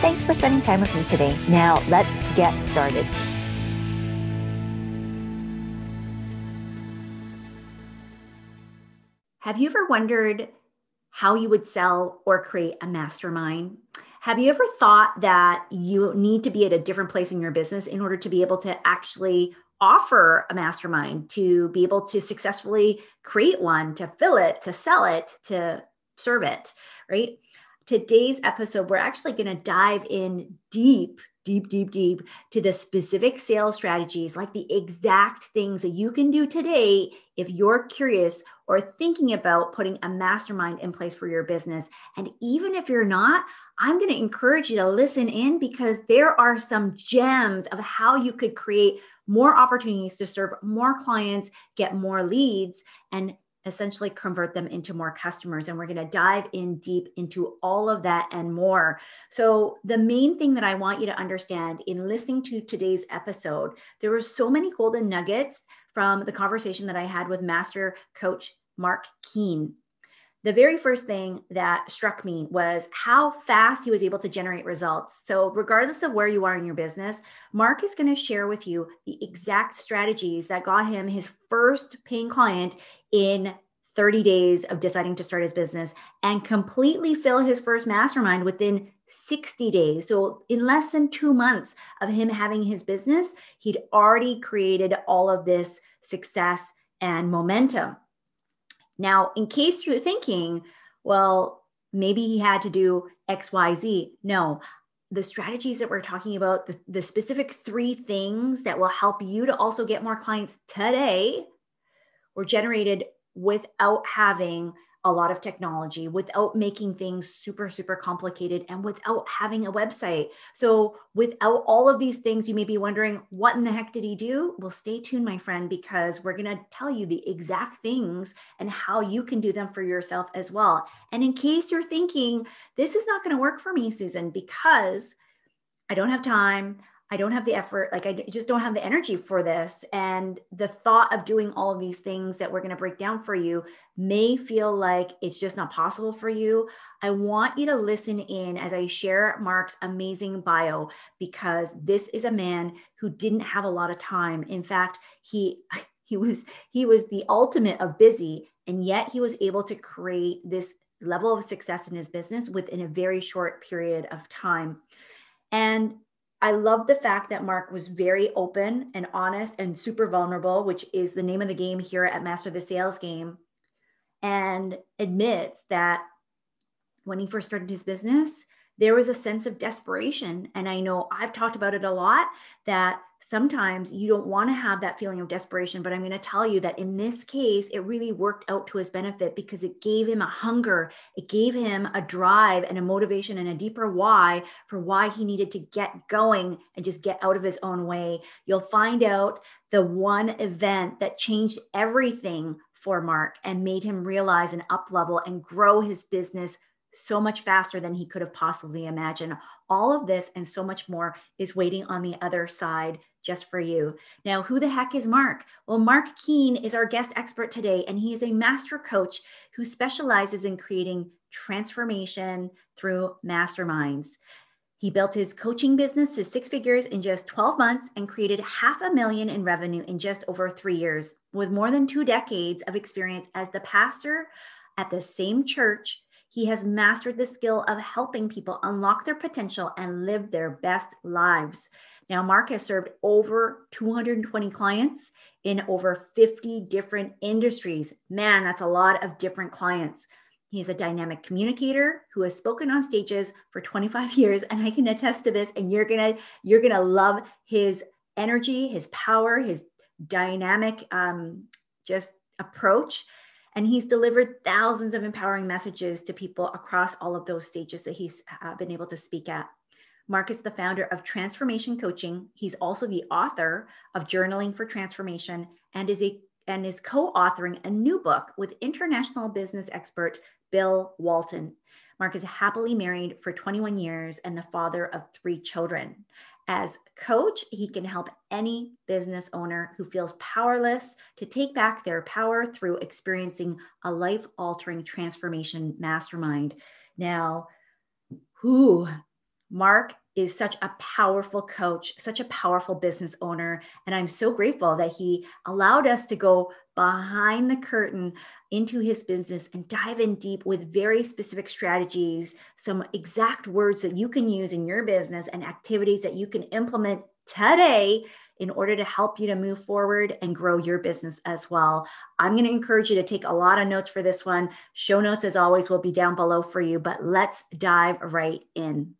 Thanks for spending time with me today. Now, let's get started. Have you ever wondered how you would sell or create a mastermind? Have you ever thought that you need to be at a different place in your business in order to be able to actually offer a mastermind, to be able to successfully create one, to fill it, to sell it, to serve it, right? Today's episode, we're actually going to dive in deep, deep, deep, deep to the specific sales strategies, like the exact things that you can do today if you're curious or thinking about putting a mastermind in place for your business. And even if you're not, I'm going to encourage you to listen in because there are some gems of how you could create more opportunities to serve more clients, get more leads, and essentially convert them into more customers. And we're going to dive in deep into all of that and more. So, the main thing that I want you to understand in listening to today's episode, there were so many golden nuggets from the conversation that I had with Master Coach Mark Keene the very first thing that struck me was how fast he was able to generate results. So, regardless of where you are in your business, Mark is going to share with you the exact strategies that got him his first paying client in 30 days of deciding to start his business and completely fill his first mastermind within 60 days. So, in less than two months of him having his business, he'd already created all of this success and momentum. Now, in case you're thinking, well, maybe he had to do XYZ. No, the strategies that we're talking about, the, the specific three things that will help you to also get more clients today were generated without having a lot of technology without making things super, super complicated and without having a website. So, without all of these things, you may be wondering, what in the heck did he do? Well, stay tuned, my friend, because we're going to tell you the exact things and how you can do them for yourself as well. And in case you're thinking, this is not going to work for me, Susan, because I don't have time. I don't have the effort, like I just don't have the energy for this. And the thought of doing all of these things that we're going to break down for you may feel like it's just not possible for you. I want you to listen in as I share Mark's amazing bio because this is a man who didn't have a lot of time. In fact, he he was he was the ultimate of busy and yet he was able to create this level of success in his business within a very short period of time. And I love the fact that Mark was very open and honest and super vulnerable, which is the name of the game here at Master the Sales Game, and admits that when he first started his business, there was a sense of desperation. And I know I've talked about it a lot that sometimes you don't want to have that feeling of desperation. But I'm going to tell you that in this case, it really worked out to his benefit because it gave him a hunger, it gave him a drive and a motivation and a deeper why for why he needed to get going and just get out of his own way. You'll find out the one event that changed everything for Mark and made him realize an up level and grow his business so much faster than he could have possibly imagined. All of this and so much more is waiting on the other side just for you. Now, who the heck is Mark? Well, Mark Keene is our guest expert today, and he is a master coach who specializes in creating transformation through masterminds. He built his coaching business to six figures in just 12 months and created half a million in revenue in just over three years. With more than two decades of experience as the pastor at the same church he has mastered the skill of helping people unlock their potential and live their best lives. Now, Mark has served over 220 clients in over 50 different industries. Man, that's a lot of different clients. He's a dynamic communicator who has spoken on stages for 25 years and I can attest to this and you're going to you're going to love his energy, his power, his dynamic um, just approach and he's delivered thousands of empowering messages to people across all of those stages that he's uh, been able to speak at. Mark is the founder of Transformation Coaching. He's also the author of Journaling for Transformation and is a and is co-authoring a new book with international business expert Bill Walton. Mark is happily married for 21 years and the father of three children. As coach, he can help any business owner who feels powerless to take back their power through experiencing a life-altering transformation mastermind. Now, who Mark is such a powerful coach, such a powerful business owner. And I'm so grateful that he allowed us to go behind the curtain into his business and dive in deep with very specific strategies, some exact words that you can use in your business and activities that you can implement today in order to help you to move forward and grow your business as well. I'm going to encourage you to take a lot of notes for this one. Show notes, as always, will be down below for you, but let's dive right in.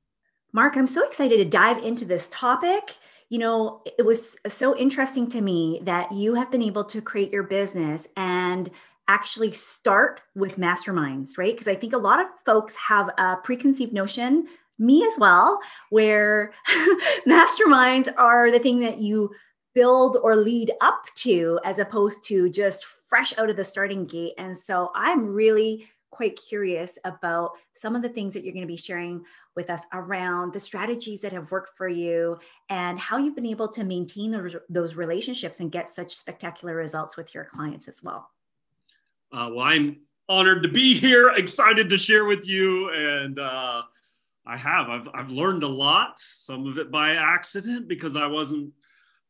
Mark, I'm so excited to dive into this topic. You know, it was so interesting to me that you have been able to create your business and actually start with masterminds, right? Because I think a lot of folks have a preconceived notion, me as well, where masterminds are the thing that you build or lead up to as opposed to just fresh out of the starting gate. And so I'm really quite curious about some of the things that you're going to be sharing with us around the strategies that have worked for you and how you've been able to maintain those, relationships and get such spectacular results with your clients as well. Uh, well, I'm honored to be here, excited to share with you. And uh, I have, I've, I've learned a lot, some of it by accident because I wasn't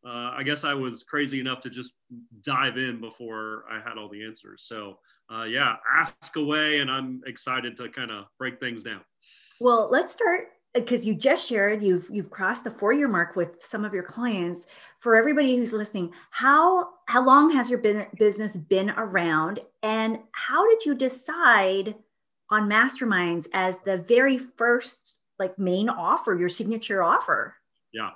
uh, I guess I was crazy enough to just dive in before I had all the answers. So, uh, yeah, ask away, and I'm excited to kind of break things down. Well, let's start because you just shared you've you've crossed the four year mark with some of your clients. For everybody who's listening, how how long has your business been around, and how did you decide on masterminds as the very first like main offer, your signature offer? Yeah.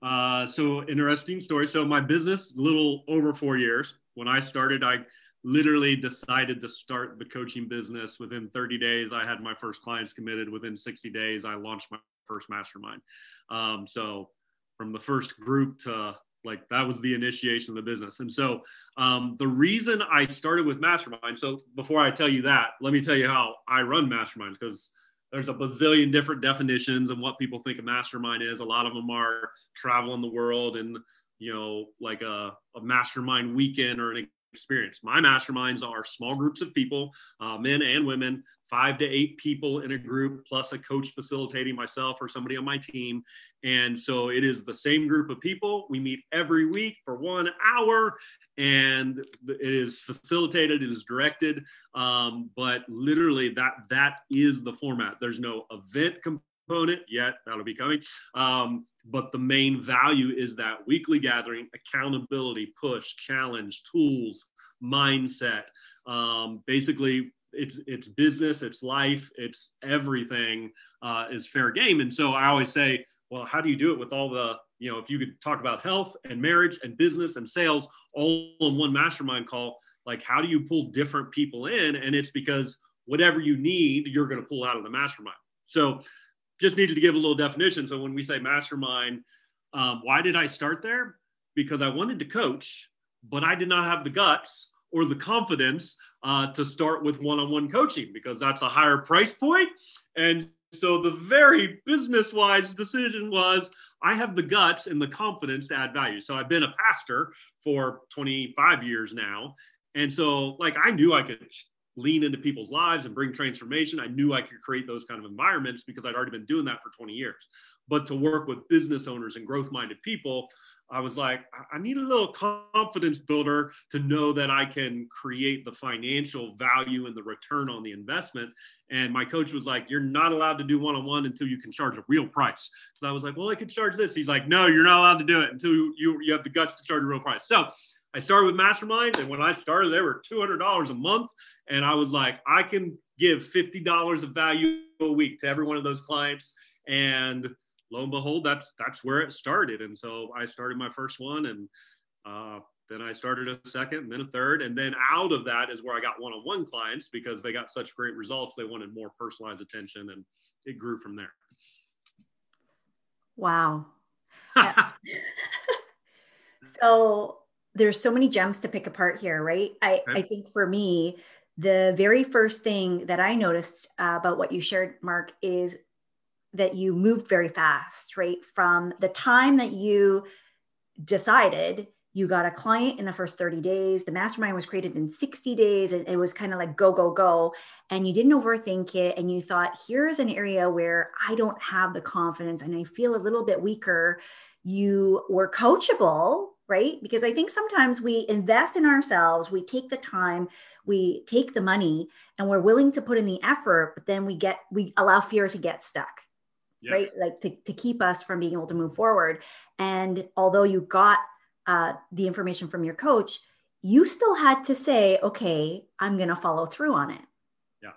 Uh, so interesting story. So my business, a little over four years. When I started, I literally decided to start the coaching business within 30 days. I had my first clients committed. Within 60 days, I launched my first mastermind. Um, so from the first group to like that was the initiation of the business. And so um, the reason I started with mastermind. So before I tell you that, let me tell you how I run masterminds because there's a bazillion different definitions of what people think a mastermind is. A lot of them are traveling the world and you know like a, a mastermind weekend or an experience. My masterminds are small groups of people, uh, men and women, five to eight people in a group, plus a coach facilitating myself or somebody on my team. And so it is the same group of people. We meet every week for one hour, and it is facilitated, it is directed. Um, but literally, that that is the format. There's no event component yet. That'll be coming. Um, but the main value is that weekly gathering, accountability, push, challenge, tools, mindset. Um, basically, it's it's business, it's life, it's everything uh, is fair game. And so I always say, well, how do you do it with all the you know, if you could talk about health and marriage and business and sales all in one mastermind call, like how do you pull different people in? And it's because whatever you need, you're going to pull out of the mastermind. So just needed to give a little definition. So when we say mastermind, um, why did I start there? Because I wanted to coach, but I did not have the guts or the confidence uh, to start with one-on-one coaching because that's a higher price point. And so the very business-wise decision was I have the guts and the confidence to add value. So I've been a pastor for 25 years now. And so like I knew I could lean into people's lives and bring transformation. I knew I could create those kind of environments because I'd already been doing that for 20 years. But to work with business owners and growth minded people, I was like, I need a little confidence builder to know that I can create the financial value and the return on the investment. And my coach was like, You're not allowed to do one on one until you can charge a real price. Because I was like, Well, I could charge this. He's like, No, you're not allowed to do it until you, you have the guts to charge a real price. So I started with Mastermind. And when I started, they were $200 a month. And I was like, I can give $50 of value a week to every one of those clients. And lo and behold, that's that's where it started. And so I started my first one, and uh, then I started a second, and then a third, and then out of that is where I got one-on-one clients because they got such great results. They wanted more personalized attention, and it grew from there. Wow. so there's so many gems to pick apart here, right? I, okay. I think for me, the very first thing that I noticed uh, about what you shared, Mark, is that you moved very fast, right? From the time that you decided you got a client in the first 30 days, the mastermind was created in 60 days, and it was kind of like go, go, go. And you didn't overthink it. And you thought, here's an area where I don't have the confidence and I feel a little bit weaker. You were coachable right? Because I think sometimes we invest in ourselves, we take the time, we take the money, and we're willing to put in the effort, but then we get, we allow fear to get stuck. Yes. Right, like to, to keep us from being able to move forward. And although you got uh, the information from your coach, you still had to say, okay, I'm going to follow through on it. Yeah.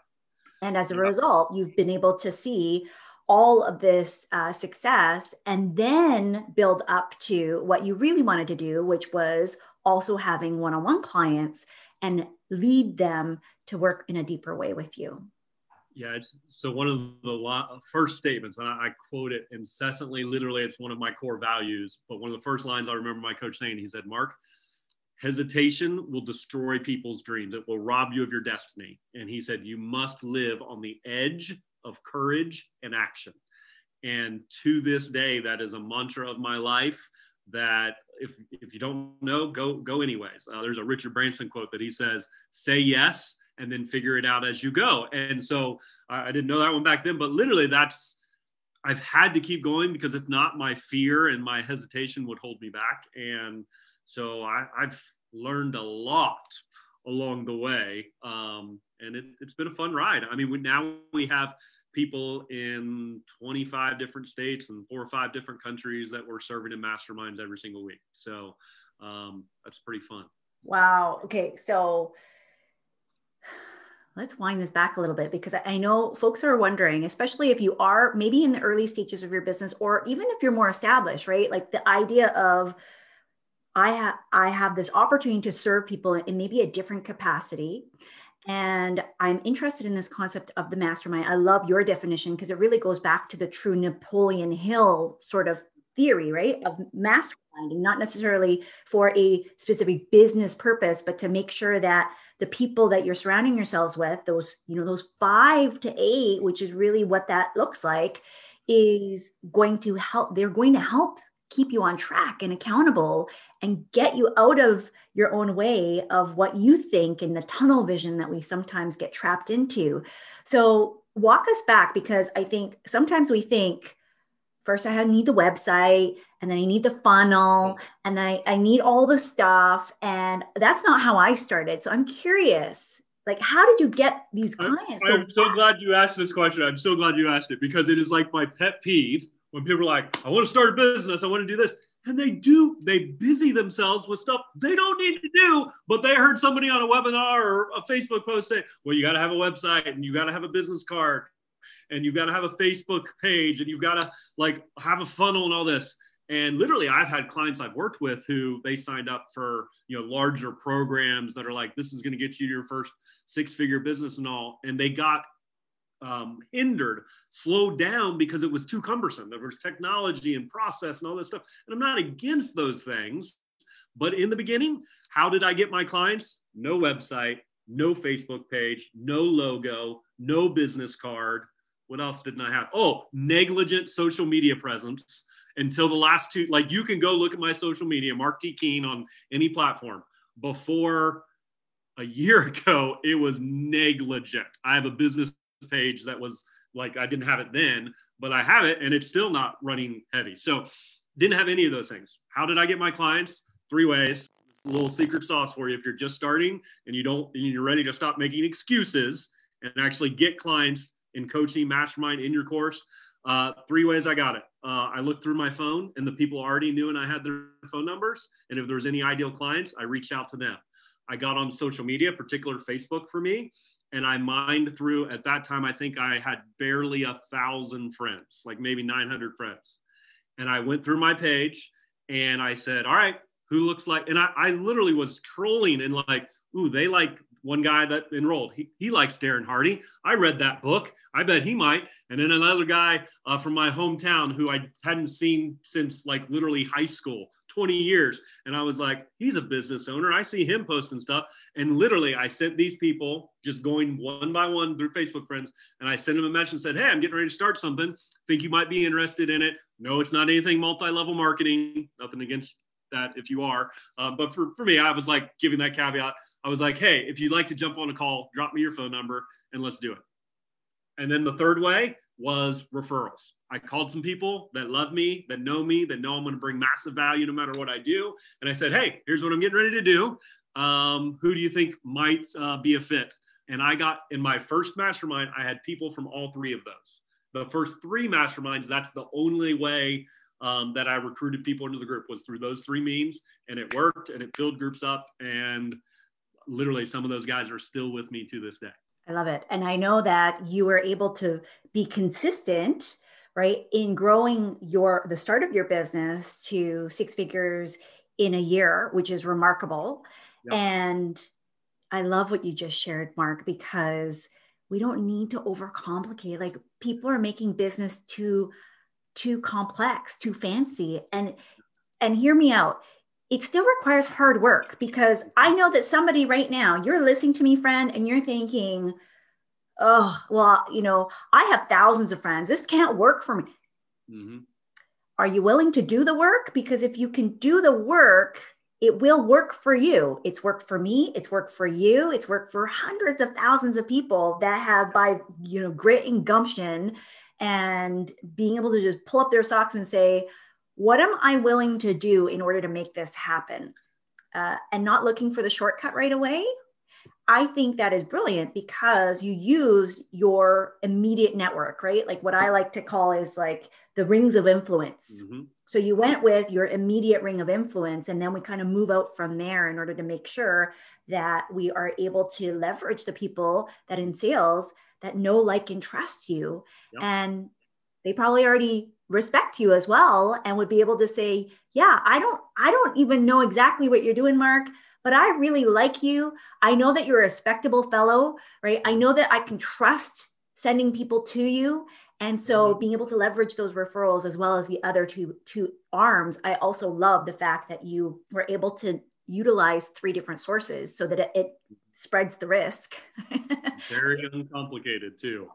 And as a yeah. result, you've been able to see all of this uh, success and then build up to what you really wanted to do, which was also having one on one clients and lead them to work in a deeper way with you. Yeah, it's so one of the first statements, and I, I quote it incessantly. Literally, it's one of my core values. But one of the first lines I remember my coach saying, he said, Mark, hesitation will destroy people's dreams. It will rob you of your destiny. And he said, you must live on the edge of courage and action. And to this day, that is a mantra of my life that if, if you don't know, go, go anyways. Uh, there's a Richard Branson quote that he says, say yes, and then figure it out as you go. And so I didn't know that one back then, but literally that's, I've had to keep going because if not, my fear and my hesitation would hold me back. And so I, have learned a lot along the way. Um, and it, has been a fun ride. I mean, we, now we have people in 25 different states and four or five different countries that we're serving in masterminds every single week. So um, that's pretty fun. Wow. Okay. So let's wind this back a little bit because I know folks are wondering, especially if you are maybe in the early stages of your business or even if you're more established, right? Like the idea of, I have I have this opportunity to serve people in maybe a different capacity and I'm interested in this concept of the mastermind. I love your definition because it really goes back to the true Napoleon Hill sort of theory, right? Of masterminding, not necessarily for a specific business purpose, but to make sure that the people that you're surrounding yourselves with, those, you know, those five to eight, which is really what that looks like, is going to help, they're going to help keep you on track and accountable and get you out of your own way of what you think and the tunnel vision that we sometimes get trapped into. So, walk us back because I think sometimes we think first I need the website and then I need the funnel and I, I need all the stuff. And that's not how I started. So, I'm curious like how did you get these clients i'm, I'm so glad you asked this question i'm so glad you asked it because it is like my pet peeve when people are like, I want to start a business, I want to do this. And they do, they busy themselves with stuff they don't need to do, but they heard somebody on a webinar or a Facebook post say, well, you got to have a website and you got to have a business card and you've got to have a Facebook page and you've got to like have a funnel and all this. And literally, I've had clients I've worked with who they signed up for you know larger programs that are like, this is going to get you your first six figure business and all. And they got um, hindered, slowed down because it was too cumbersome. There was technology and process and all this stuff. And I'm not against those things. But in the beginning, how did I get my clients? No website, no Facebook page, no logo, no business card. What else didn't I have? Oh, negligent social media presence until the last two. Like you can go look at my social media, Mark T. Keene on any platform. Before a year ago, it was negligent. I have a business page that was like I didn't have it then, but I have it and it's still not running heavy. So didn't have any of those things. How did I get my clients? Three ways. A little secret sauce for you if you're just starting and you don't and you're ready to stop making excuses and actually get clients in coaching mastermind in your course. Uh, three ways I got it. Uh, I looked through my phone and the people already knew and I had their phone numbers. And if there was any ideal clients, I reached out to them. I got on social media, particular Facebook for me, and I mined through at that time, I think I had barely a thousand friends, like maybe 900 friends. And I went through my page and I said, All right, who looks like, and I, I literally was trolling and like, Ooh, they like one guy that enrolled. He, he likes Darren Hardy. I read that book. I bet he might. And then another guy uh, from my hometown who I hadn't seen since like literally high school, 20 years. And I was like, he's a business owner. I see him posting stuff. And literally, I sent these people just going one by one through Facebook friends. And I sent them a message and said, Hey, I'm getting ready to start something. Think you might be interested in it. No, it's not anything multi level marketing. Nothing against that if you are. Uh, but for, for me, I was like giving that caveat. I was like, hey, if you'd like to jump on a call, drop me your phone number and let's do it. And then the third way was referrals. I called some people that love me, that know me, that know I'm going to bring massive value no matter what I do. And I said, hey, here's what I'm getting ready to do. Um, who do you think might uh, be a fit? And I got in my first mastermind, I had people from all three of those. The first three masterminds, that's the only way um, that I recruited people into the group was through those three means. And it worked and it filled groups up. And literally, some of those guys are still with me to this day. I love it. And I know that you were able to be consistent, right, in growing your the start of your business to six figures in a year, which is remarkable. Yep. And I love what you just shared, Mark, because we don't need to overcomplicate. Like people are making business too too complex, too fancy. And and hear me out it still requires hard work because I know that somebody right now, you're listening to me, friend, and you're thinking, oh, well, you know, I have thousands of friends. This can't work for me. Mm-hmm. Are you willing to do the work? Because if you can do the work, it will work for you. It's worked for me. It's worked for you. It's worked for hundreds of thousands of people that have, by you know, grit and gumption, and being able to just pull up their socks and say, what am I willing to do in order to make this happen? Uh, and not looking for the shortcut right away. I think that is brilliant because you use your immediate network, right? Like what I like to call is like the rings of influence. Mm-hmm. So you went with your immediate ring of influence, and then we kind of move out from there in order to make sure that we are able to leverage the people that in sales that know, like, and trust you. Yep. And they probably already respect you as well and would be able to say yeah i don't i don't even know exactly what you're doing mark but i really like you. I know that you're a respectable fellow right? I know that i can trust sending people to you. And so mm-hmm. being able to leverage those referrals as well as the other two two arms i also love the fact that you were able to utilize three different sources so that it, it spreads the risk. Very uncomplicated too.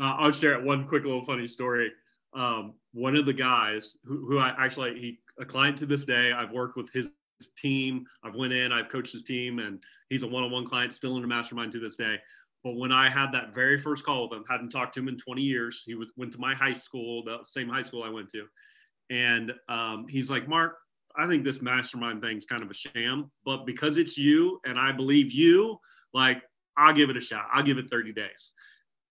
Uh, i'll share one quick little funny story um, one of the guys who, who I actually he a client to this day. I've worked with his team. I've went in. I've coached his team, and he's a one-on-one client still in the mastermind to this day. But when I had that very first call with him, hadn't talked to him in 20 years. He was went to my high school, the same high school I went to, and um, he's like, Mark, I think this mastermind thing's kind of a sham, but because it's you and I believe you, like I'll give it a shot. I'll give it 30 days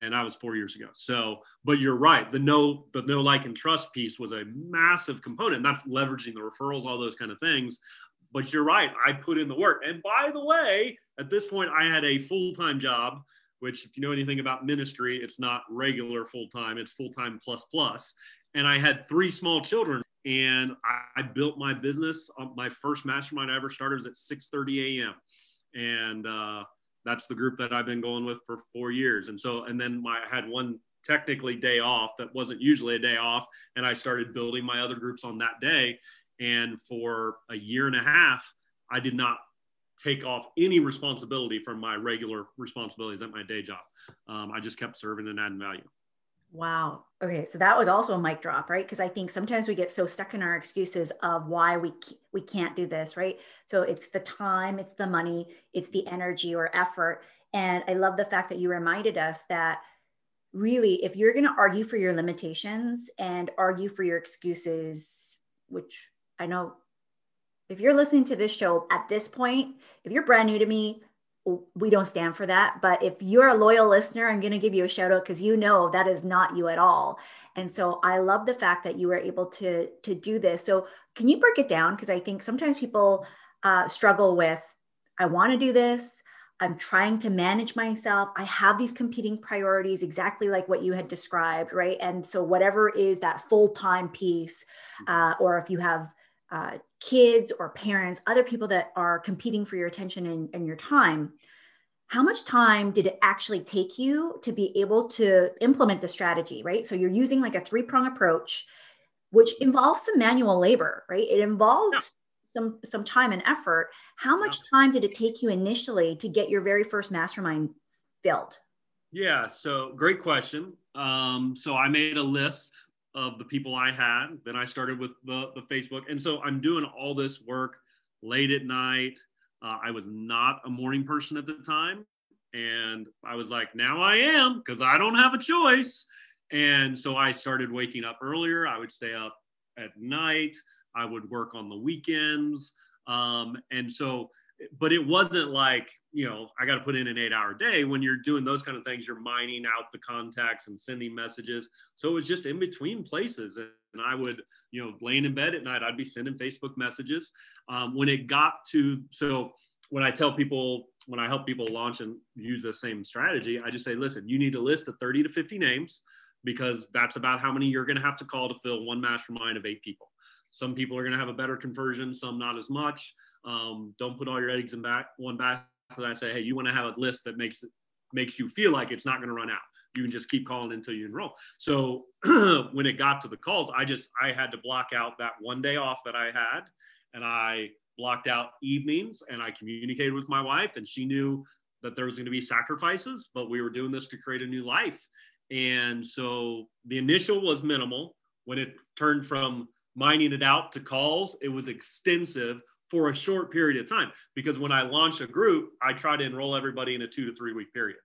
and I was four years ago. So, but you're right. The no, the no like and trust piece was a massive component. That's leveraging the referrals, all those kind of things. But you're right. I put in the work. And by the way, at this point, I had a full time job, which, if you know anything about ministry, it's not regular full time. It's full time plus plus. And I had three small children. And I, I built my business. Uh, my first mastermind I ever started was at 6:30 a.m. And uh, that's the group that I've been going with for four years. And so, and then my, I had one technically day off that wasn't usually a day off. And I started building my other groups on that day. And for a year and a half, I did not take off any responsibility from my regular responsibilities at my day job. Um, I just kept serving and adding value. Wow. Okay, so that was also a mic drop, right? Because I think sometimes we get so stuck in our excuses of why we we can't do this, right? So it's the time, it's the money, it's the energy or effort. And I love the fact that you reminded us that really if you're going to argue for your limitations and argue for your excuses, which I know if you're listening to this show at this point, if you're brand new to me, we don't stand for that. But if you're a loyal listener, I'm going to give you a shout out because you know that is not you at all. And so I love the fact that you were able to to do this. So can you break it down? Because I think sometimes people uh, struggle with, I want to do this. I'm trying to manage myself. I have these competing priorities, exactly like what you had described, right? And so whatever is that full time piece, uh, or if you have uh, kids or parents, other people that are competing for your attention and, and your time. how much time did it actually take you to be able to implement the strategy, right? So you're using like a three prong approach, which involves some manual labor, right? It involves yeah. some some time and effort. How much yeah. time did it take you initially to get your very first mastermind filled? Yeah, so great question. Um, so I made a list of the people I had. Then I started with the, the Facebook. And so I'm doing all this work late at night. Uh, I was not a morning person at the time. And I was like, now I am because I don't have a choice. And so I started waking up earlier. I would stay up at night. I would work on the weekends. Um, and so but it wasn't like you know i got to put in an eight hour day. When you're doing those kind of things you're mining out the contacts and sending messages. So it was just in between places. And i would you know laying in bed at night i'd be sending facebook messages. Um, when it got to so when i tell people when i help people launch and use the same strategy i just say listen you need a list of 30 to 50 names because that's about how many you're going to have to call to fill one mastermind of eight people. Some people are going to have a better conversion some not as much um, don't put all your eggs in back one basket. I say, hey, you want to have a list that makes makes you feel like it's not going to run out. You can just keep calling until you enroll. So when it got to the calls, I just I had to block out that one day off that I had, and I blocked out evenings and I communicated with my wife, and she knew that there was going to be sacrifices, but we were doing this to create a new life. And so the initial was minimal. When it turned from mining it out to calls, it was extensive for a short period of time because when I launch a group, I try to enroll everybody in a two to three week period.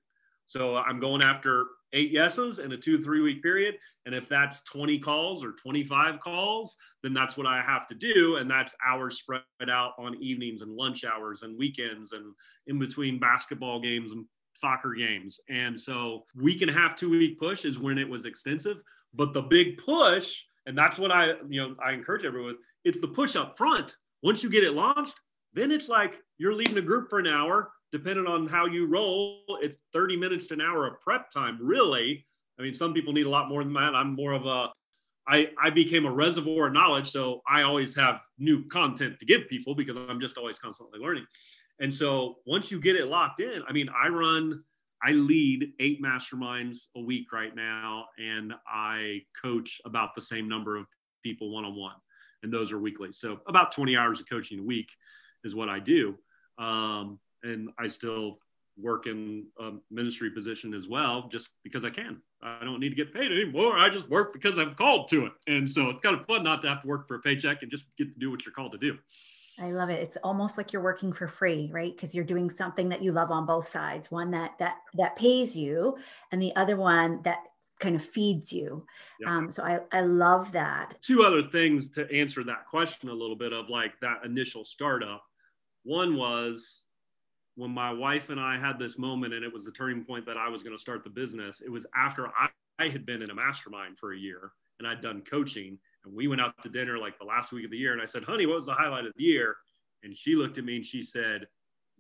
So I'm going after eight yeses in a two to three week period. And if that's 20 calls or 25 calls, then that's what I have to do. And that's hours spread out on evenings and lunch hours and weekends and in between basketball games and soccer games. And so week and a half, two week push is when it was extensive. But the big push, and that's what I, you know, I encourage everyone, it's the push up front once you get it launched, then it's like you're leading a group for an hour. Depending on how you roll, it's 30 minutes to an hour of prep time, really. I mean, some people need a lot more than that. I'm more of a, I, I became a reservoir of knowledge. So I always have new content to give people because I'm just always constantly learning. And so once you get it locked in, I mean, I run, I lead eight masterminds a week right now, and I coach about the same number of people one on one and those are weekly. So about 20 hours of coaching a week is what I do. Um, and I still work in a ministry position as well, just because I can. I don't need to get paid anymore. I just work because I'm called to it. And so it's kind of fun not to have to work for a paycheck and just get to do what you're called to do. I love it. It's almost like you're working for free, right? Because you're doing something that you love on both sides. One that that that pays you, and the other one that kind of feeds you. Yeah. Um, so I, I love that. Two other things to answer that question a little bit of like that initial startup. One was when my wife and I had this moment, and it was the turning point that I was going to start the business. It was after I, I had been in a mastermind for a year and I'd done coaching, and we went out to dinner like the last week of the year. And I said, honey, what was the highlight of the year? And she looked at me and she said,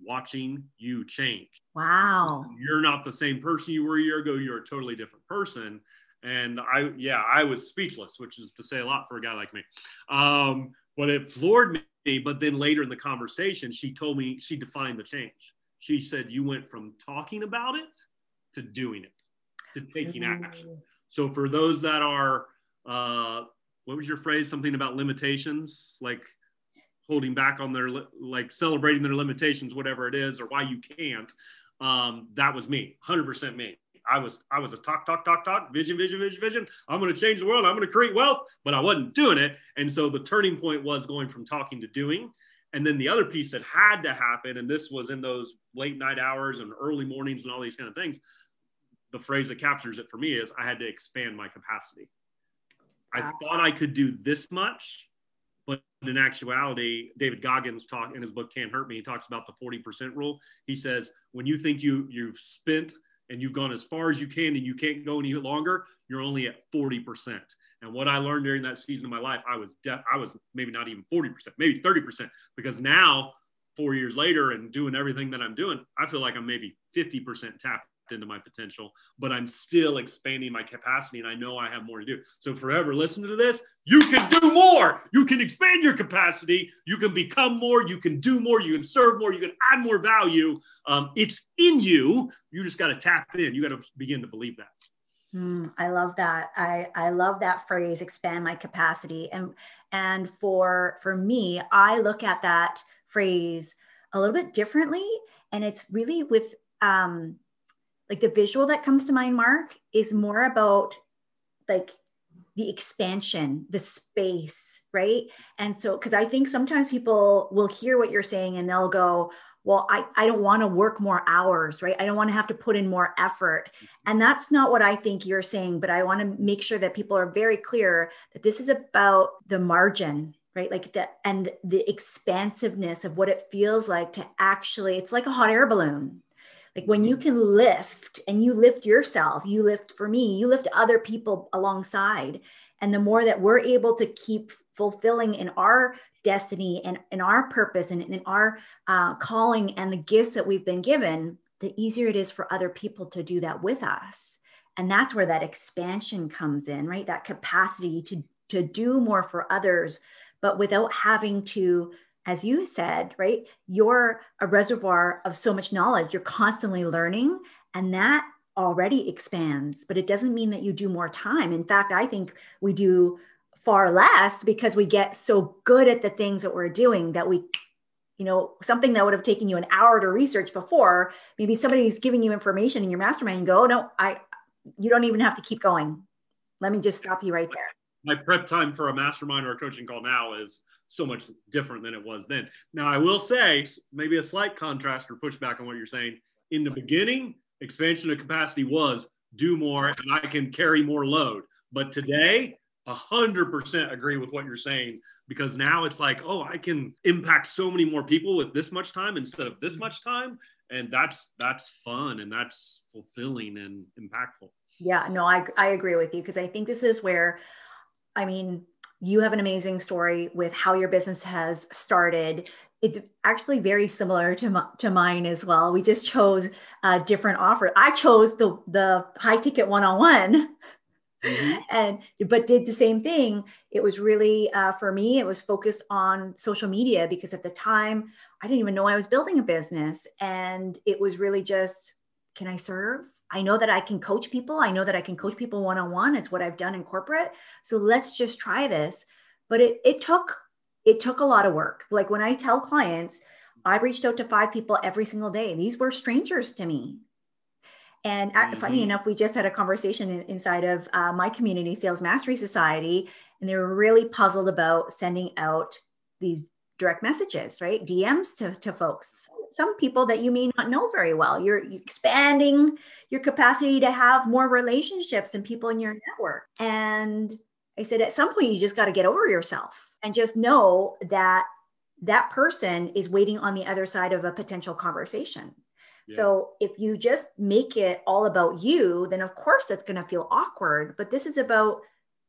watching you change. Wow. You're not the same person you were a year ago. You're a totally different person. And I, yeah, I was speechless, which is to say a lot for a guy like me. Um, but it floored me. But then later in the conversation, she told me, she defined the change. She said, You went from talking about it to doing it, to taking action. So for those that are, uh, what was your phrase? Something about limitations, like holding back on their like celebrating their limitations, whatever it is, or why you can't. Um, that was me, hundred percent me. I was I was a talk talk talk talk vision vision vision vision. I'm going to change the world. I'm going to create wealth, but I wasn't doing it. And so the turning point was going from talking to doing. And then the other piece that had to happen, and this was in those late night hours and early mornings and all these kind of things. The phrase that captures it for me is I had to expand my capacity. I thought I could do this much, in actuality, David Goggins talk in his book Can't Hurt Me. He talks about the 40% rule. He says when you think you you've spent and you've gone as far as you can and you can't go any longer, you're only at 40%. And what I learned during that season of my life, I was de- I was maybe not even 40%, maybe 30%, because now four years later and doing everything that I'm doing, I feel like I'm maybe 50% tapped into my potential, but I'm still expanding my capacity and I know I have more to do. So, forever listen to this, you can do more. You can expand your capacity. You can become more. You can do more. You can serve more. You can add more value. Um, it's in you. You just got to tap in. You got to begin to believe that. Mm, I love that. I, I love that phrase, expand my capacity. And and for for me, I look at that phrase a little bit differently. And it's really with um like the visual that comes to mind, Mark, is more about like the expansion, the space, right? And so, because I think sometimes people will hear what you're saying and they'll go, well, I, I don't want to work more hours, right? I don't want to have to put in more effort. Mm-hmm. And that's not what I think you're saying, but I want to make sure that people are very clear that this is about the margin, right? Like that and the expansiveness of what it feels like to actually, it's like a hot air balloon, like when you can lift and you lift yourself, you lift for me, you lift other people alongside. And the more that we're able to keep fulfilling in our destiny and in our purpose and in our uh, calling and the gifts that we've been given, the easier it is for other people to do that with us. And that's where that expansion comes in, right? That capacity to, to do more for others, but without having to as you said, right? You're a reservoir of so much knowledge. You're constantly learning, and that already expands, but it doesn't mean that you do more time. In fact, I think we do far less because we get so good at the things that we're doing that we you know something that would have taken you an hour to research before maybe somebody's giving you information in your mastermind and go oh, no i you don't even have to keep going let me just stop you right there my prep time for a mastermind or a coaching call now is so much different than it was then. Now, I will say maybe a slight contrast or pushback on what you're saying. In the beginning, expansion of capacity was do more and I can carry more load. But today, 100% agree with what you're saying because now it's like, oh, I can impact so many more people with this much time instead of this much time. And that's that's fun and that's fulfilling and impactful. Yeah, no, I, I agree with you because I think this is where I mean, you have an amazing story with how your business has started. It's actually very similar to, to mine as well. We just chose a different offer. I chose the the high ticket one on one, and but did the same thing. It was really uh, for me. It was focused on social media because at the time I didn't even know I was building a business, and it was really just, can I serve? I know that I can coach people. I know that I can coach people one on one. It's what I've done in corporate. So let's just try this. But it, it took it took a lot of work. Like when I tell clients, I reached out to five people every single day. These were strangers to me. And mm-hmm. funny enough, we just had a conversation in, inside of uh, my community, Sales Mastery Society, and they were really puzzled about sending out these direct messages, right? DMs to, to folks. Some people that you may not know very well. You're expanding your capacity to have more relationships and people in your network. And I said, at some point, you just got to get over yourself and just know that that person is waiting on the other side of a potential conversation. Yeah. So if you just make it all about you, then of course that's going to feel awkward. But this is about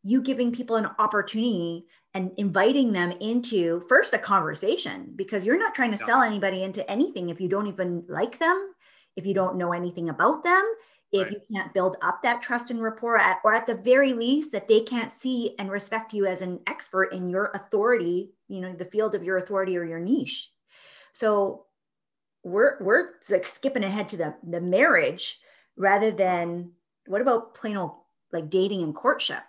you giving people an opportunity and inviting them into first a conversation because you're not trying to yeah. sell anybody into anything if you don't even like them, if you don't know anything about them, if right. you can't build up that trust and rapport, at, or at the very least that they can't see and respect you as an expert in your authority, you know, the field of your authority or your niche. So we're we're like skipping ahead to the the marriage rather than what about plain old like dating and courtship.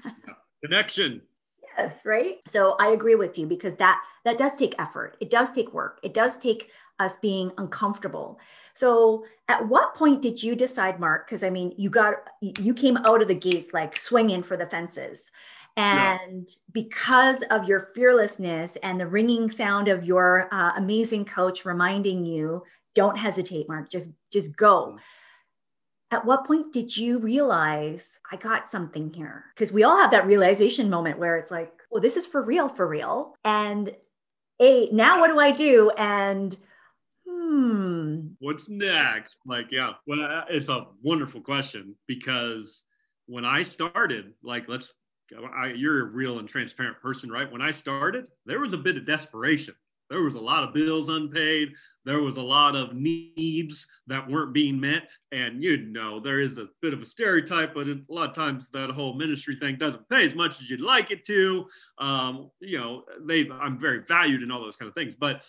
Connection. Yes, right. So I agree with you because that that does take effort. It does take work. It does take us being uncomfortable. So at what point did you decide, Mark? Because I mean, you got you came out of the gates like swinging for the fences. And yeah. because of your fearlessness and the ringing sound of your uh, amazing coach reminding you, don't hesitate, Mark. Just just go. At what point did you realize I got something here? Because we all have that realization moment where it's like, well, this is for real, for real. And a now what do I do? And hmm, what's next? Like, yeah, well, it's a wonderful question because when I started, like, let's, I, you're a real and transparent person, right? When I started, there was a bit of desperation. There was a lot of bills unpaid. There was a lot of needs that weren't being met. And you know, there is a bit of a stereotype, but a lot of times that whole ministry thing doesn't pay as much as you'd like it to. Um, you know, they I'm very valued and all those kind of things. But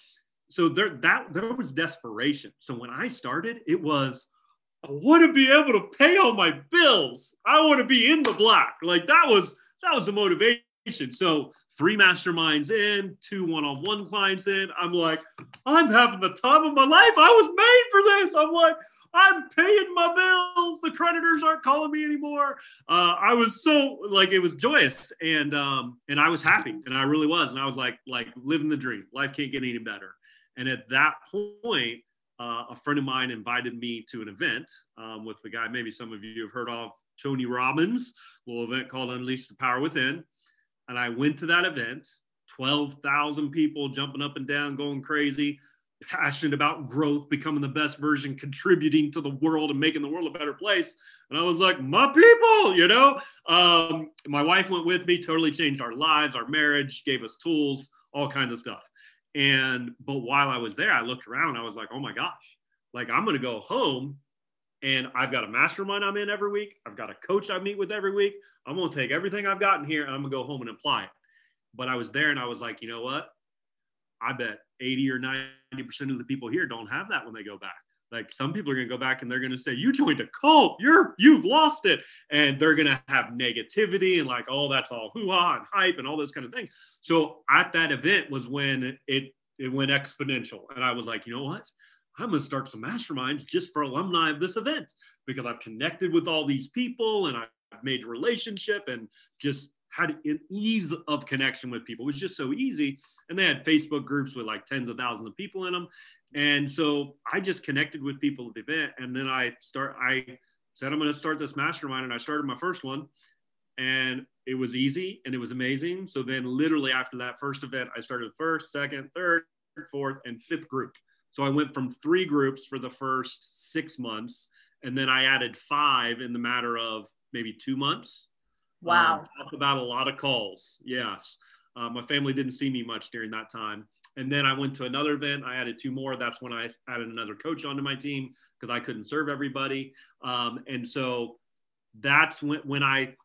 so there that there was desperation. So when I started, it was I want to be able to pay all my bills. I want to be in the black. Like that was that was the motivation. So three masterminds in, two one-on-one clients in. I'm like, I'm having the time of my life. I was made for this. I'm like, I'm paying my bills. The creditors aren't calling me anymore. Uh, I was so like it was joyous and um and I was happy and I really was and I was like like living the dream. Life can't get any better. And at that point, uh, a friend of mine invited me to an event um, with the guy maybe some of you have heard of, Tony Robbins, little event called Unleash the Power Within. And I went to that event, 12,000 people jumping up and down, going crazy, passionate about growth, becoming the best version, contributing to the world and making the world a better place. And I was like, my people, you know? Um, my wife went with me, totally changed our lives, our marriage, gave us tools, all kinds of stuff. And but while I was there, I looked around. I was like, oh my gosh, like I'm gonna go home and I've got a mastermind I'm in every week. I've got a coach I meet with every week. I'm gonna take everything I've gotten here and I'm gonna go home and apply it. But I was there and I was like, you know what? I bet 80 or 90% of the people here don't have that when they go back. Like some people are going to go back and they're going to say, "You joined a cult. You're you've lost it," and they're going to have negativity and like, "Oh, that's all hoo ha and hype and all those kind of things." So at that event was when it it went exponential, and I was like, you know what? I'm going to start some masterminds just for alumni of this event because I've connected with all these people and I've made a relationship and just had an ease of connection with people. It was just so easy. And they had Facebook groups with like tens of thousands of people in them. And so I just connected with people at the event. And then I start, I said, I'm going to start this mastermind. And I started my first one and it was easy and it was amazing. So then literally after that first event, I started first, second, third, fourth, and fifth group. So I went from three groups for the first six months. And then I added five in the matter of maybe two months. Wow. Um, talked about a lot of calls. Yes. Uh, my family didn't see me much during that time. And then I went to another event. I added two more. That's when I added another coach onto my team because I couldn't serve everybody. Um, and so that's when, when I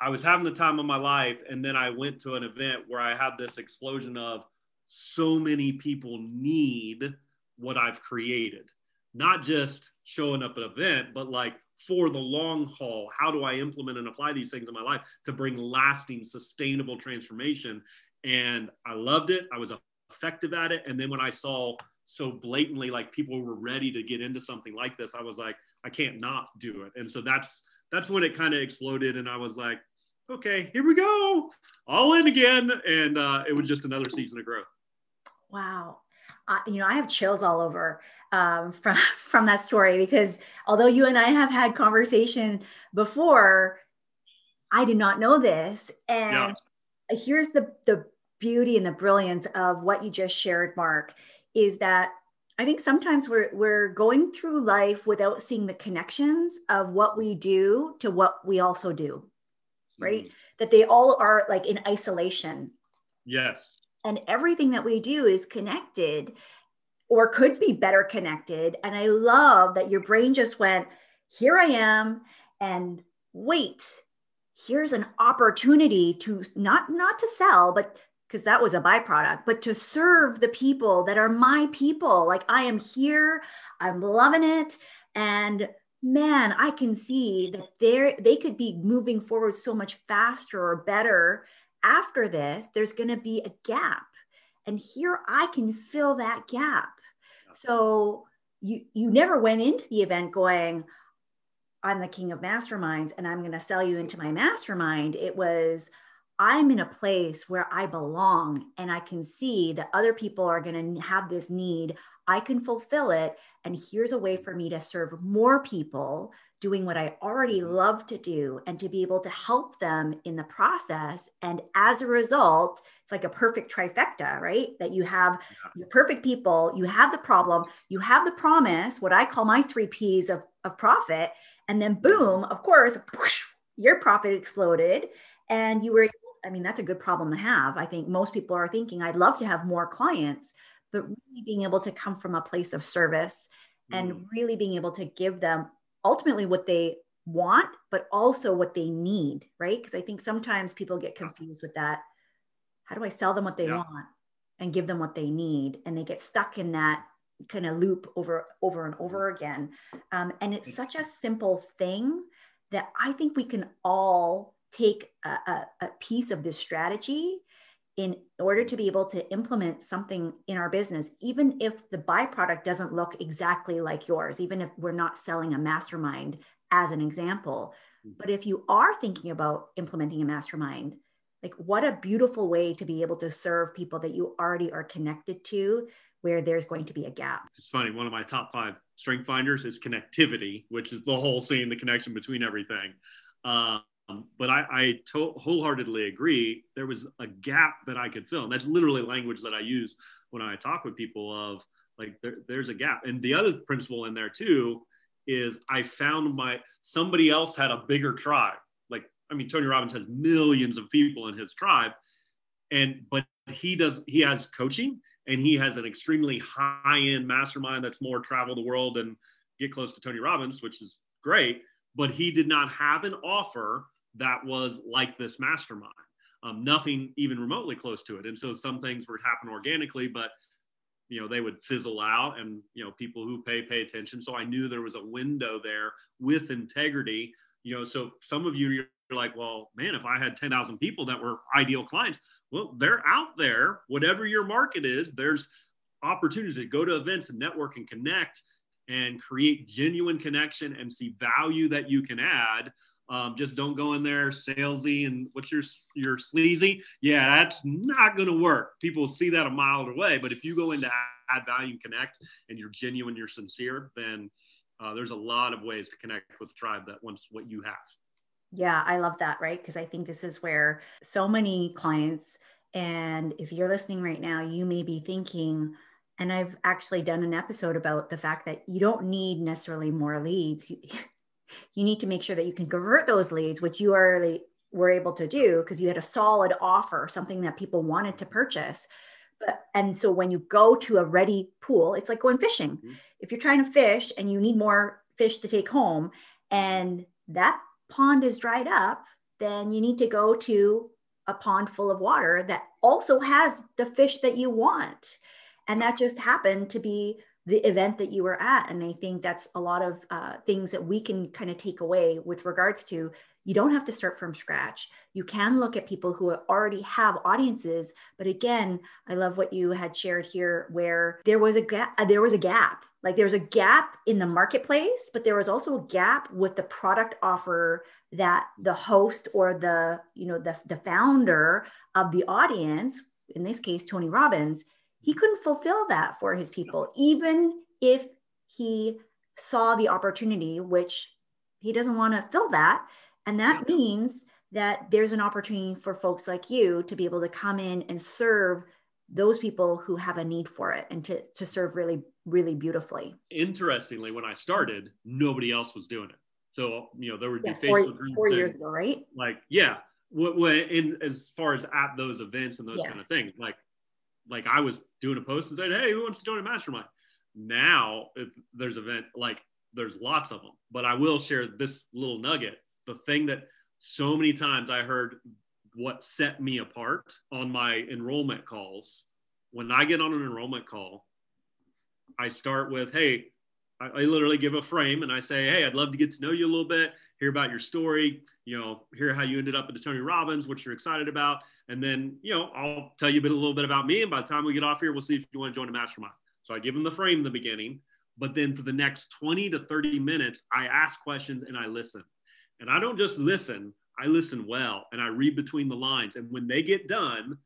I was having the time of my life. And then I went to an event where I had this explosion of so many people need what I've created. Not just showing up at an event, but like for the long haul. How do I implement and apply these things in my life to bring lasting, sustainable transformation? And I loved it. I was effective at it. And then when I saw so blatantly like people were ready to get into something like this, I was like, I can't not do it. And so that's that's when it kind of exploded. And I was like, okay, here we go, all in again. And uh, it was just another season of growth. Wow. Uh, you know, I have chills all over um, from from that story because although you and I have had conversation before, I did not know this, and yeah. here's the the beauty and the brilliance of what you just shared, Mark, is that I think sometimes we're we're going through life without seeing the connections of what we do to what we also do, right? Mm. That they all are like in isolation. Yes. And everything that we do is connected or could be better connected. And I love that your brain just went, here I am, and wait, here's an opportunity to not not to sell, but because that was a byproduct, but to serve the people that are my people. Like I am here, I'm loving it. And man, I can see that they they could be moving forward so much faster or better after this. There's going to be a gap. And here I can fill that gap. So you you never went into the event going, I'm the king of masterminds and I'm going to sell you into my mastermind. It was I'm in a place where I belong and I can see that other people are going to have this need. I can fulfill it. And here's a way for me to serve more people doing what I already mm-hmm. love to do and to be able to help them in the process. And as a result, it's like a perfect trifecta, right? That you have your perfect people, you have the problem, you have the promise, what I call my three P's of, of profit. And then, boom, of course, whoosh, your profit exploded and you were I mean, that's a good problem to have. I think most people are thinking, I'd love to have more clients, but really being able to come from a place of service and Mm. really being able to give them ultimately what they want, but also what they need, right? Because I think sometimes people get confused with that. How do I sell them what they Yeah. want and give them what they need? And they get stuck in that kind of loop over over and over again. Um, and it's such a simple thing that I think we can all take a, a, a piece of this strategy in order to be able to implement something in our business, even if the byproduct doesn't look exactly like yours, even if we're not selling a mastermind as an example. Mhm. But if you are thinking about implementing a mastermind, like what a beautiful way to be able to serve people that you already are connected to where there's going to be a gap. It's funny. One of my top five strength finders is connectivity, which is the whole seeing the connection between everything. Um, Um, but I, I to- wholeheartedly agree. There was a gap that I could fill, and that's literally language that I use when I talk with people. Of like, there, there's a gap, and the other principle in there too is I found my somebody else had a bigger tribe. Like, I mean, Tony Robbins has millions of people in his tribe, and but he does he has coaching and he has an extremely high end mastermind that's more travel the world and get close to Tony Robbins, which is great. But he did not have an offer that was like this mastermind. Um, nothing even remotely close to it. And so some things would happen organically, but you know they would fizzle out, and you know people who pay pay attention. So I knew there was a window there with integrity. You know, so some of you you're like, well, man, if I had ten thousand people that were ideal clients, well, they're out there. Whatever your market is, there's opportunities to go to events and network and connect and create genuine connection and see value that you can add. Um, just don't go in there salesy and what's your your sleazy. Yeah, that's not going to work. People see that a mile away. But if you go into add value and connect, and you're genuine, you're sincere, then uh, there's a lot of ways to connect with tribe that wants what you have. Yeah, I love that, right? Because I think this is where so many clients, and if you're listening right now, you may be thinking, and I've actually done an episode about the fact that you don't need necessarily more leads. You, need to make sure that you can convert those leads, which you already were able to do because you had a solid offer, something that people wanted to purchase. But, and so when you go to a ready pool, it's like going fishing. Mhm. If you're trying to fish and you need more fish to take home, and that pond is dried up, then you need to go to a pond full of water that also has the fish that you want. And that just happened to be the event that you were at. And I think that's a lot of uh, things that we can kind of take away with regards to you don't have to start from scratch. You can look at people who already have audiences. But again, I love what you had shared here, where there was a gap. There was a gap. Like there was a gap in the marketplace, but there was also a gap with the product offer that the host or the you know the the founder of the audience, in this case Tony Robbins, he couldn't fulfill that for his people, even if he saw the opportunity, which he doesn't want to fill that. And that means that there's an opportunity for folks like you to be able to come in and serve those people who have a need for it and to, to serve really, really beautifully. Interestingly, when I started, nobody else was doing it. So you know there would be Yeah, Facebook four, groups four years ago, right? like yeah what, what in as far as at those events and those kind of things like like i was doing a post and said hey who wants to join a mastermind? Now if there's event like there's lots of them but i will share this little nugget the thing that so many times i heard what set me apart on my enrollment calls. When i get on an enrollment call i start with hey I, I literally give a frame and i say hey i'd love to get to know you a little bit hear about your story you know, hear how you ended up at the Tony Robbins, what you're excited about. And then, you know, I'll tell you a bit a little bit about me. And by the time we get off here, we'll see if you want to join a mastermind. So I give them the frame in the beginning, but then for the next 20 to 30 minutes, I ask questions and I listen. And I don't just listen, I listen well and I read between the lines. And when they get done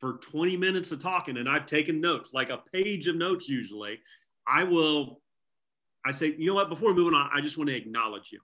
for 20 minutes of talking, and I've taken notes, like a page of notes usually, I will, I say, you know what, before moving on, I just want to acknowledge you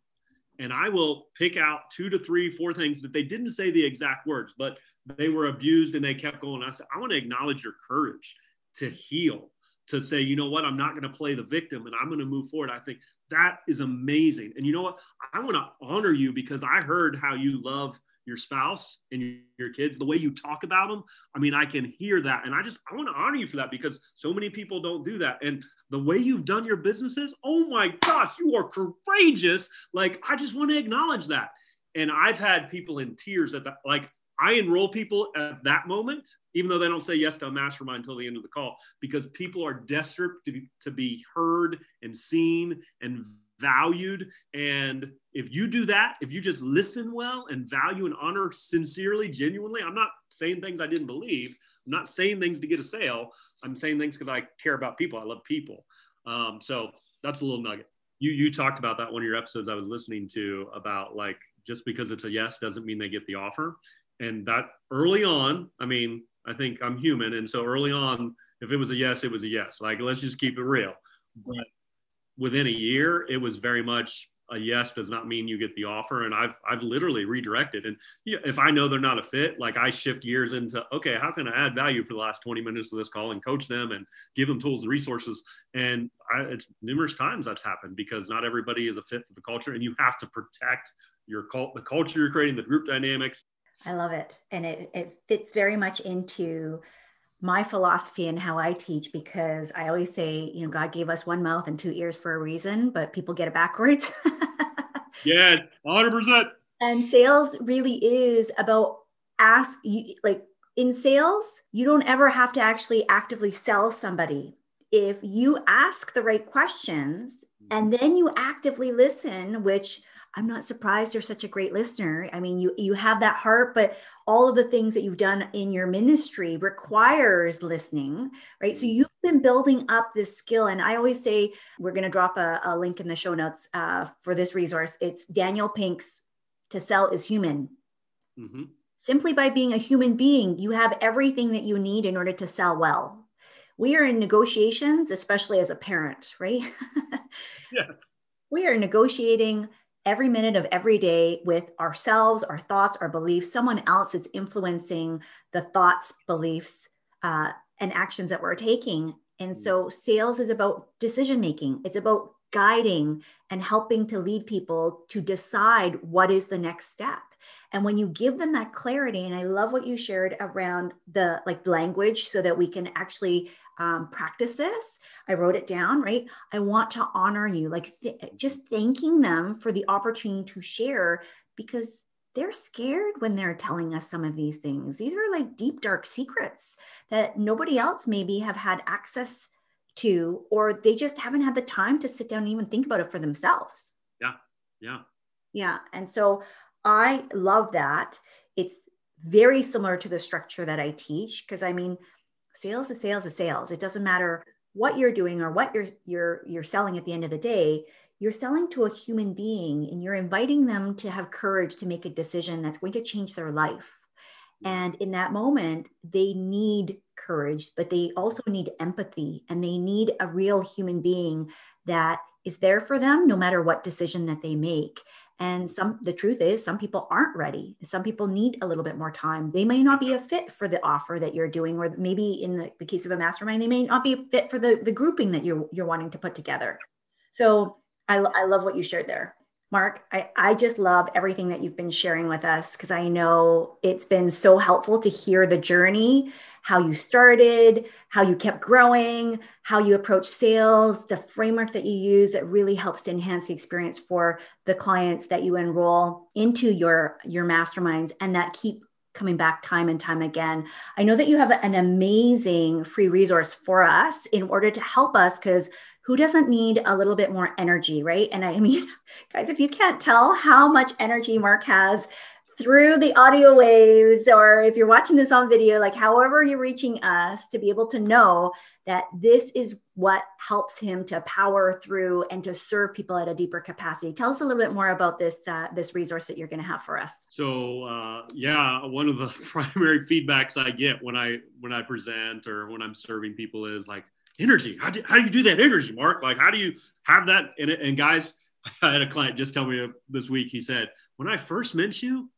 and I will pick out two to three, four things that they didn't say the exact words, but they were abused and they kept going. I said, I want to acknowledge your courage to heal, to say, you know what, I'm not going to play the victim and I'm going to move forward. I think that is amazing. And you know what? I want to honor you because I heard how you love your spouse and your kids, the way you talk about them. I mean, I can hear that. And I just, I want to honor you for that because so many people don't do that. And the way you've done your businesses, oh my gosh, you are courageous. Like, I just want to acknowledge that. And I've had people in tears at that, like, I enroll people at that moment, even though they don't say yes to a mastermind until the end of the call, because people are desperate to be, to be heard and seen and valued. And if you do that, if you just listen well and value and honor sincerely, genuinely, I'm not saying things I didn't believe. I'm not saying things to get a sale. I'm saying things because I care about people. I love people. Um, so that's a little nugget. You you talked about that one of your episodes I was listening to about like just because it's a yes doesn't mean they get the offer. And that early on, I mean, I think I'm human, and so early on, if it was a yes, it was a yes. Like let's just keep it real. But within a year, it was very much a yes does not mean you get the offer. And I've, I've literally redirected. And if I know they're not a fit, like I shift gears into, okay, how can I add value for the last 20 minutes of this call and coach them and give them tools and resources. And I, it's numerous times that's happened because not everybody is a fit for the culture and you have to protect your cult, the culture you're creating, the group dynamics. I love it. And it, it fits very much into my philosophy and how I teach because I always say, you know, God gave us one mouth and two ears for a reason, but people get it backwards. yeah, 100%. And sales really is about ask you like in sales, you don't ever have to actually actively sell somebody. If you ask the right questions and then you actively listen, which I'm not surprised you're such a great listener. I mean, you you have that heart, but all of the things that you've done in your ministry requires listening, right? So mm-hmm. you've been building up this skill, and I always say we're going to drop a, a, link in the show notes uh, for this resource. It's Daniel Pink's "To Sell Is Human." Mm-hmm. Simply by being a human being, you have everything that you need in order to sell well. We are in negotiations, especially as a parent, right? yes. We are negotiating every minute of every day with ourselves, our thoughts, our beliefs. Someone else is influencing the thoughts, beliefs, uh, and actions that we're taking. And so sales is about decision making, it's about guiding and helping to lead people to decide what is the next step. And when you give them that clarity, and I love what you shared around the like language so that we can actually um, practice this. I wrote it down, right? I want to honor you, like th- just thanking them for the opportunity to share because they're scared when they're telling us some of these things. These are like deep, dark secrets that nobody else maybe have had access to, or they just haven't had the time to sit down and even think about it for themselves. Yeah. Yeah. Yeah. And so I love that. It's very similar to the structure that I teach because I mean, sales is sales is sales. It doesn't matter what you're doing or what you're you're you're selling at the end of the day. You're selling to a human being and you're inviting them to have courage to make a decision that's going to change their life. Mm-hmm. And in that moment, they need courage, but they also need empathy and they need a real human being that is there for them no matter what decision that they make and some the truth is some people aren't ready. Some people need a little bit more time. They may not be a fit for the offer that you're doing or maybe in the, the case of a mastermind they may not be a fit for the, the grouping that you're you're wanting to put together. So I, I love what you shared there Mark, I, I just love everything that you've been sharing with us because I know it's been so helpful to hear the journey, how you started, how you kept growing, how you approach sales, the framework that you use that really helps to enhance the experience for the clients that you enroll into your, your masterminds and that keep coming back time and time again. I know that you have an amazing free resource for us in order to help us because who doesn't need a little bit more energy, right? And I mean, guys, if you can't tell how much energy Mark has through the audio waves, or if you're watching this on video, like however you're reaching us, to be able to know that this is what helps him to power through and to serve people at a deeper capacity. Tell us a little bit more about this uh, this resource that you're going to have for us. So uh, yeah, one of the primary feedbacks I get when I when I present or when I'm serving people is like, energy. How do, how do you do that energy, Mark? Like, how do you have that? And, and guys, I had a client just tell me this week, he said, when I first met you,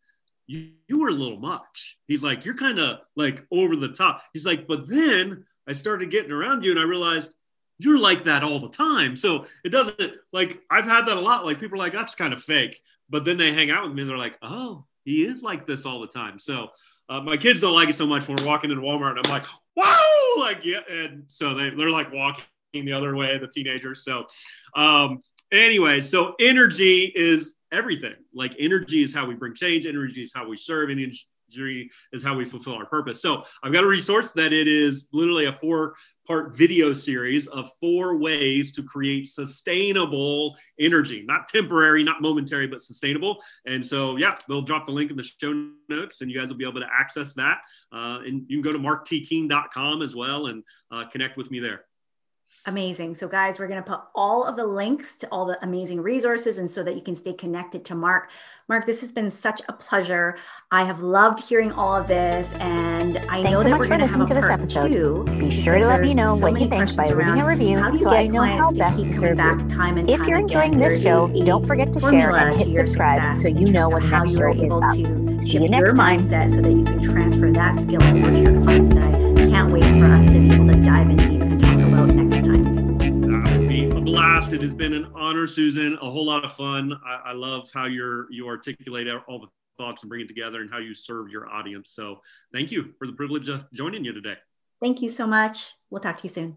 you, you were a little much. He's like, you're kind of like over the top. He's like, but then I started getting around you and I realized you're like that all the time. So it doesn't like, I've had that a lot. Like people are like, that's kind of fake. But then they hang out with me and they're like, oh, he is like this all the time. So uh, my kids don't like it so much when we're walking into Walmart. And I'm like, wow, like yeah, and so they they're like walking the other way, the teenagers. So um, anyway, so energy is everything. Like energy is how we bring change. Energy is how we serve. Energy is how we fulfill our purpose. So I've got a resource that it is literally a four part video series of four ways to create sustainable energy, not temporary, not momentary, but sustainable. And so, yeah, they'll drop the link in the show notes and you guys will be able to access that. Uh, and you can go to marktkeene.com as well and uh, connect with me there. Amazing. So, guys, we're going to put all of the links to all the amazing resources and so that you can stay connected to Mark. Mark, this has been such a pleasure. I have loved hearing all of this. And I Thanks know so that much we're for listening to this episode. Be sure to let me know what you think by leaving a review so I know how best to serve you. Time and if time you're enjoying again. this show, don't forget to share and hit subscribe so you know when the next show is up. See you next your time. mindset so that you can transfer that skill over to your clients. And I can't wait for us to be able to dive in deep It has been an honor, Susan. A whole lot of fun. I, I love how you're you articulate all the thoughts and bring it together and how you serve your audience. So thank you for the privilege of joining you today. Thank you so much. We'll talk to you soon.